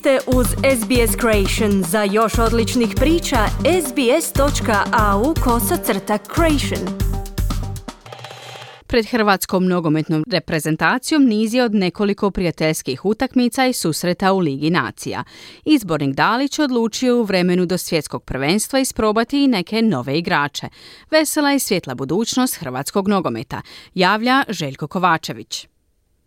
ste uz SBS Creation. Za još odličnih priča, sbs.au kosacrta creation. Pred hrvatskom nogometnom reprezentacijom niz je od nekoliko prijateljskih utakmica i susreta u Ligi nacija. Izbornik Dalić odlučio u vremenu do svjetskog prvenstva isprobati i neke nove igrače. Vesela i svjetla budućnost hrvatskog nogometa, javlja Željko Kovačević.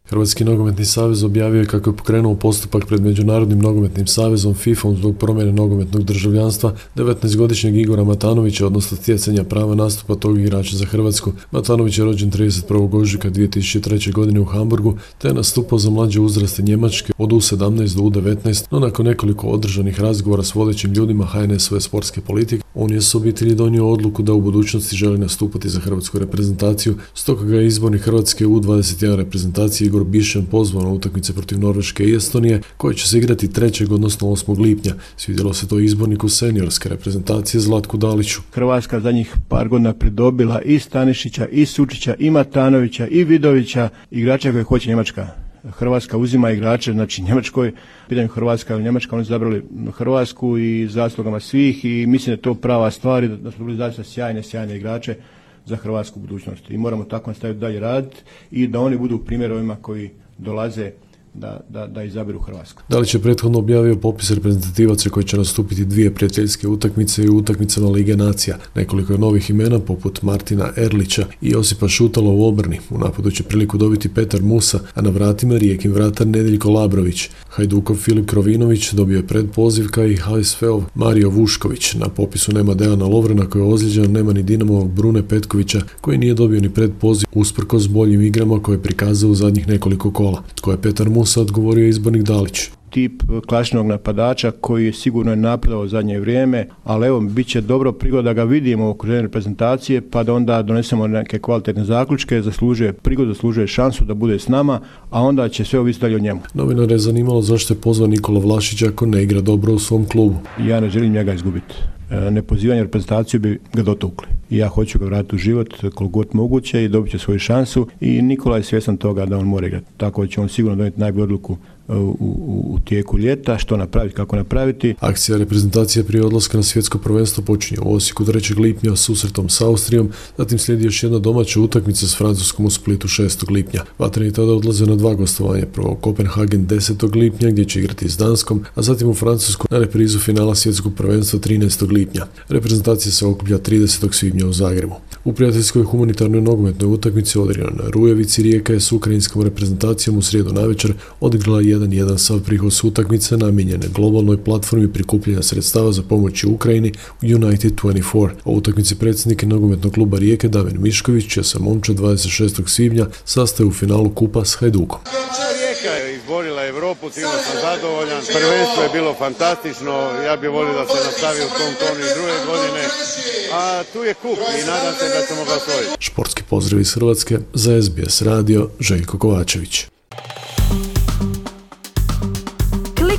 Hrvatski nogometni savez objavio je kako je pokrenuo postupak pred Međunarodnim nogometnim savezom FIFA zbog promjene nogometnog državljanstva 19-godišnjeg Igora Matanovića, odnosno stjecanja prava nastupa tog igrača za Hrvatsku. Matanović je rođen 31. ožujka 2003. godine u Hamburgu, te je nastupao za mlađe uzraste Njemačke od U17 do U19, no nakon nekoliko održanih razgovora s vodećim ljudima HNS-ove sportske politike, on je s obitelji donio odluku da u budućnosti želi nastupati za hrvatsku reprezentaciju, stoga ga je izborni Hrvatske U21 reprezentacije Igor Bišen pozvao na utakmice protiv Norveške i Estonije, koje će se igrati 3. odnosno 8. lipnja. Svidjelo se to izborniku seniorske reprezentacije Zlatku Daliću. Hrvatska zadnjih par godina pridobila i Stanišića, i Sučića, i Matanovića, i Vidovića, igrača koje hoće Njemačka. Hrvatska uzima igrače, znači Njemačkoj, pitanju Hrvatska ili Njemačka, oni su zabrali Hrvatsku i zaslugama svih i mislim da je to prava stvar i da su bili zaista sjajne, sjajne igrače za hrvatsku budućnost. I moramo tako nastaviti dalje raditi i da oni budu primjer ovima koji dolaze da, da, da izabiru Hrvatsku. Da li će prethodno objavio popis reprezentativaca koji će nastupiti dvije prijateljske utakmice i utakmicama Lige nacija. Nekoliko je novih imena poput Martina Erlića i Josipa Šutala u obrni. U napadu će priliku dobiti Petar Musa, a na vratima rijekim vratar Nedeljko Labrović. Hajdukov Filip Krovinović dobio je predpoziv kao i HSV-ov Mario Vušković. Na popisu nema Dejana Lovrena koji je ozlijeđen, nema ni Dinamovog Brune Petkovića koji nije dobio ni predpoziv usprkos boljim igrama koje je prikazao u zadnjih nekoliko kola. Tko je Petar Musa odgovorio izbornik Dalić tip klasičnog napadača koji je sigurno je napredao zadnje vrijeme, ali evo, bit će dobro prigoda da ga vidimo u okruženju reprezentacije, pa da onda donesemo neke kvalitetne zaključke, zaslužuje prigodu, zaslužuje šansu da bude s nama, a onda će sve ovisiti dalje o njemu. Novinar je zanimalo zašto je pozvan Nikola Vlašić ako ne igra dobro u svom klubu. Ja ne želim njega izgubiti. E, nepozivanje reprezentaciju bi ga dotukli. I ja hoću ga vratiti u život koliko god moguće i dobit će svoju šansu i Nikola je svjestan toga da on mora igrati. Tako će on sigurno donijeti najbolju odluku u, u, tijeku ljeta, što napraviti, kako napraviti. Akcija reprezentacije prije odlaska na svjetsko prvenstvo počinje u Osijeku 3. lipnja susretom s Austrijom, zatim slijedi još jedna domaća utakmica s Francuskom u Splitu 6. lipnja. Vatreni tada odlaze na dva gostovanja, prvo Kopenhagen 10. lipnja gdje će igrati s Danskom, a zatim u Francusku na reprizu finala svjetskog prvenstva 13. lipnja. Reprezentacija se okuplja 30. svibnja u Zagrebu. U prijateljskoj humanitarnoj nogometnoj utakmici odigrana na Rujevici Rijeka je s ukrajinskom reprezentacijom u srijedu navečer odigrala 1-1 sav prihod s utakmice namijenjene globalnoj platformi prikupljanja sredstava za pomoć Ukrajini United 24. O utakmici predsjednike nogometnog kluba Rijeke Damir Mišković će se momča 26. svibnja sastaje u finalu kupa s Hajdukom. Rijeka je izborila Europu, time sam zadovoljan. Prvenstvo je bilo fantastično, ja bih volio da se nastavi u tom tonu i druge godine. A tu je kup i nadam se da ćemo ga osvojiti. Športski pozdrav iz Hrvatske za SBS radio Željko Kovačević.